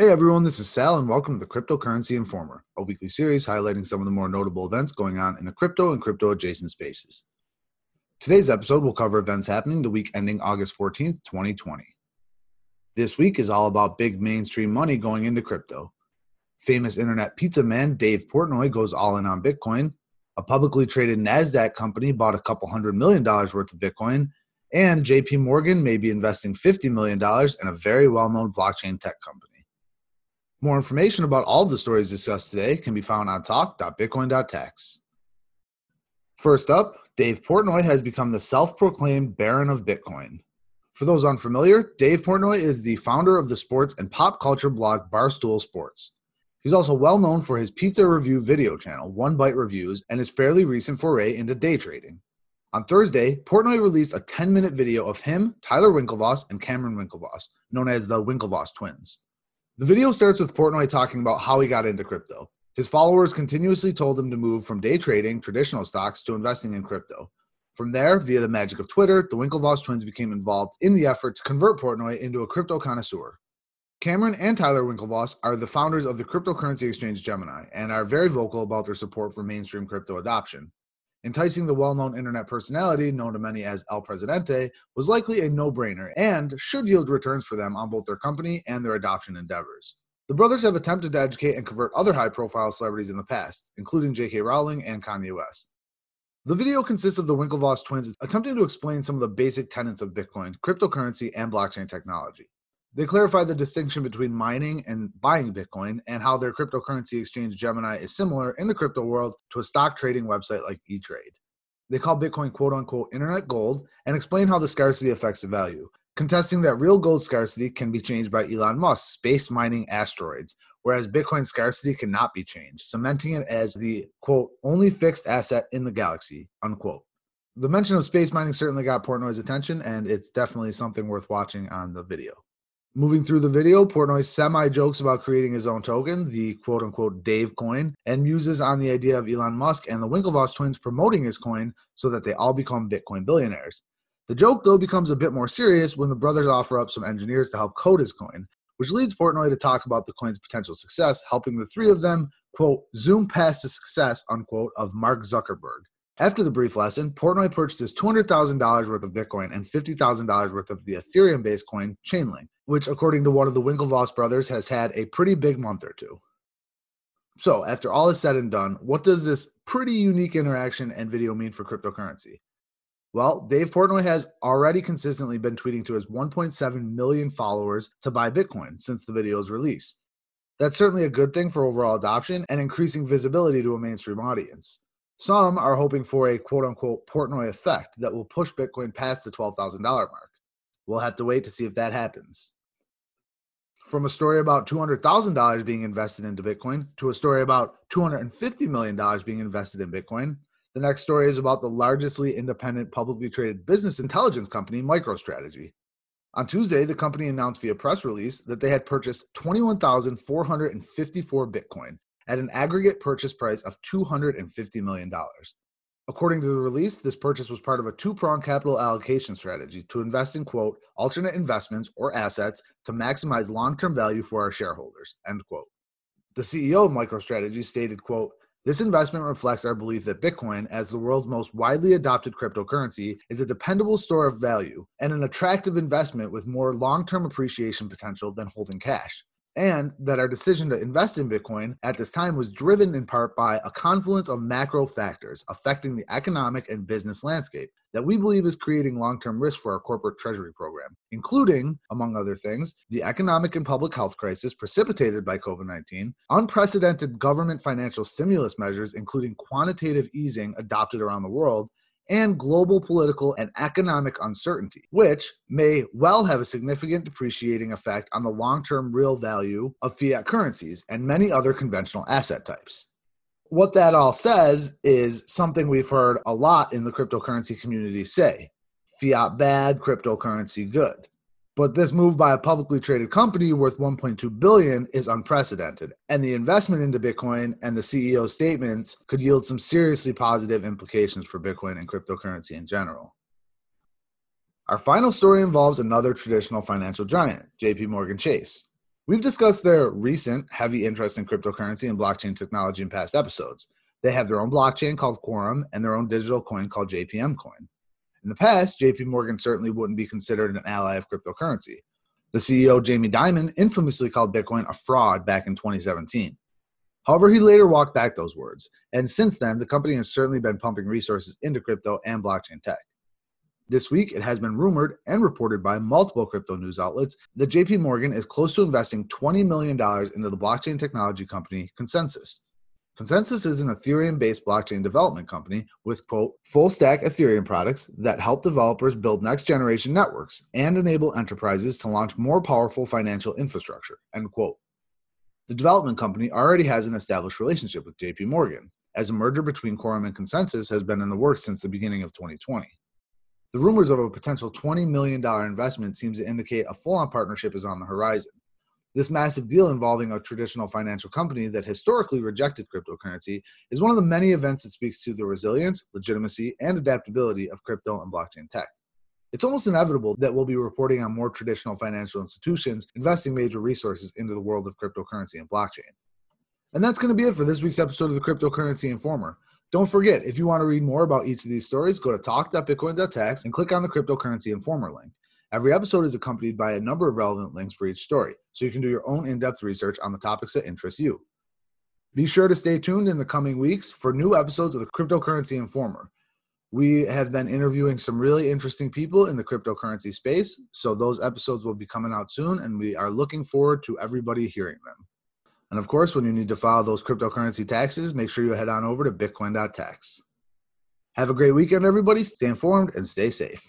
Hey everyone, this is Sal, and welcome to the Cryptocurrency Informer, a weekly series highlighting some of the more notable events going on in the crypto and crypto adjacent spaces. Today's episode will cover events happening the week ending August 14th, 2020. This week is all about big mainstream money going into crypto. Famous internet pizza man Dave Portnoy goes all in on Bitcoin. A publicly traded NASDAQ company bought a couple hundred million dollars worth of Bitcoin. And JP Morgan may be investing $50 million in a very well known blockchain tech company. More information about all the stories discussed today can be found on talk.bitcoin.tax. First up, Dave Portnoy has become the self proclaimed Baron of Bitcoin. For those unfamiliar, Dave Portnoy is the founder of the sports and pop culture blog Barstool Sports. He's also well known for his pizza review video channel, One Bite Reviews, and his fairly recent foray into day trading. On Thursday, Portnoy released a 10 minute video of him, Tyler Winklevoss, and Cameron Winklevoss, known as the Winklevoss twins. The video starts with Portnoy talking about how he got into crypto. His followers continuously told him to move from day trading traditional stocks to investing in crypto. From there, via the magic of Twitter, the Winklevoss twins became involved in the effort to convert Portnoy into a crypto connoisseur. Cameron and Tyler Winklevoss are the founders of the cryptocurrency exchange Gemini and are very vocal about their support for mainstream crypto adoption. Enticing the well known internet personality known to many as El Presidente was likely a no brainer and should yield returns for them on both their company and their adoption endeavors. The brothers have attempted to educate and convert other high profile celebrities in the past, including J.K. Rowling and Kanye West. The video consists of the Winklevoss twins attempting to explain some of the basic tenets of Bitcoin, cryptocurrency, and blockchain technology. They clarify the distinction between mining and buying Bitcoin and how their cryptocurrency exchange Gemini is similar in the crypto world to a stock trading website like eTrade. They call Bitcoin quote unquote internet gold and explain how the scarcity affects the value, contesting that real gold scarcity can be changed by Elon Musk's space mining asteroids, whereas Bitcoin scarcity cannot be changed, cementing it as the quote only fixed asset in the galaxy, unquote. The mention of space mining certainly got Portnoy's attention, and it's definitely something worth watching on the video. Moving through the video, Portnoy semi jokes about creating his own token, the quote unquote Dave coin, and muses on the idea of Elon Musk and the Winklevoss twins promoting his coin so that they all become Bitcoin billionaires. The joke, though, becomes a bit more serious when the brothers offer up some engineers to help code his coin, which leads Portnoy to talk about the coin's potential success, helping the three of them, quote, zoom past the success, unquote, of Mark Zuckerberg. After the brief lesson, Portnoy purchased $200,000 worth of Bitcoin and $50,000 worth of the Ethereum based coin Chainlink, which, according to one of the Winklevoss brothers, has had a pretty big month or two. So, after all is said and done, what does this pretty unique interaction and video mean for cryptocurrency? Well, Dave Portnoy has already consistently been tweeting to his 1.7 million followers to buy Bitcoin since the video's release. That's certainly a good thing for overall adoption and increasing visibility to a mainstream audience. Some are hoping for a quote unquote Portnoy effect that will push Bitcoin past the $12,000 mark. We'll have to wait to see if that happens. From a story about $200,000 being invested into Bitcoin to a story about $250 million being invested in Bitcoin, the next story is about the largestly independent publicly traded business intelligence company, MicroStrategy. On Tuesday, the company announced via press release that they had purchased 21,454 Bitcoin at an aggregate purchase price of $250 million. According to the release, this purchase was part of a two pronged capital allocation strategy to invest in, quote, alternate investments or assets to maximize long term value for our shareholders, end quote. The CEO of MicroStrategy stated, quote, this investment reflects our belief that Bitcoin, as the world's most widely adopted cryptocurrency, is a dependable store of value and an attractive investment with more long term appreciation potential than holding cash and that our decision to invest in Bitcoin at this time was driven in part by a confluence of macro factors affecting the economic and business landscape that we believe is creating long term risk for our corporate treasury program, including, among other things, the economic and public health crisis precipitated by COVID 19, unprecedented government financial stimulus measures, including quantitative easing adopted around the world, and global political and economic uncertainty, which may well have a significant depreciating effect on the long term real value of fiat currencies and many other conventional asset types. What that all says is something we've heard a lot in the cryptocurrency community say fiat bad, cryptocurrency good. But this move by a publicly traded company worth 1.2 billion is unprecedented, and the investment into Bitcoin and the CEO's statements could yield some seriously positive implications for Bitcoin and cryptocurrency in general. Our final story involves another traditional financial giant, JP Morgan Chase. We've discussed their recent heavy interest in cryptocurrency and blockchain technology in past episodes. They have their own blockchain called Quorum and their own digital coin called JPM Coin. In the past, JP Morgan certainly wouldn't be considered an ally of cryptocurrency. The CEO, Jamie Dimon, infamously called Bitcoin a fraud back in 2017. However, he later walked back those words, and since then, the company has certainly been pumping resources into crypto and blockchain tech. This week, it has been rumored and reported by multiple crypto news outlets that JP Morgan is close to investing $20 million into the blockchain technology company ConsenSys. ConsenSys is an Ethereum based blockchain development company with, quote, full stack Ethereum products that help developers build next generation networks and enable enterprises to launch more powerful financial infrastructure, end quote. The development company already has an established relationship with JP Morgan, as a merger between Quorum and ConsenSys has been in the works since the beginning of 2020. The rumors of a potential $20 million investment seems to indicate a full on partnership is on the horizon. This massive deal involving a traditional financial company that historically rejected cryptocurrency is one of the many events that speaks to the resilience, legitimacy, and adaptability of crypto and blockchain tech. It's almost inevitable that we'll be reporting on more traditional financial institutions investing major resources into the world of cryptocurrency and blockchain. And that's going to be it for this week's episode of the Cryptocurrency Informer. Don't forget, if you want to read more about each of these stories, go to talk.bitcoin.tax and click on the Cryptocurrency Informer link. Every episode is accompanied by a number of relevant links for each story, so you can do your own in depth research on the topics that interest you. Be sure to stay tuned in the coming weeks for new episodes of the Cryptocurrency Informer. We have been interviewing some really interesting people in the cryptocurrency space, so those episodes will be coming out soon, and we are looking forward to everybody hearing them. And of course, when you need to file those cryptocurrency taxes, make sure you head on over to bitcoin.tax. Have a great weekend, everybody. Stay informed and stay safe.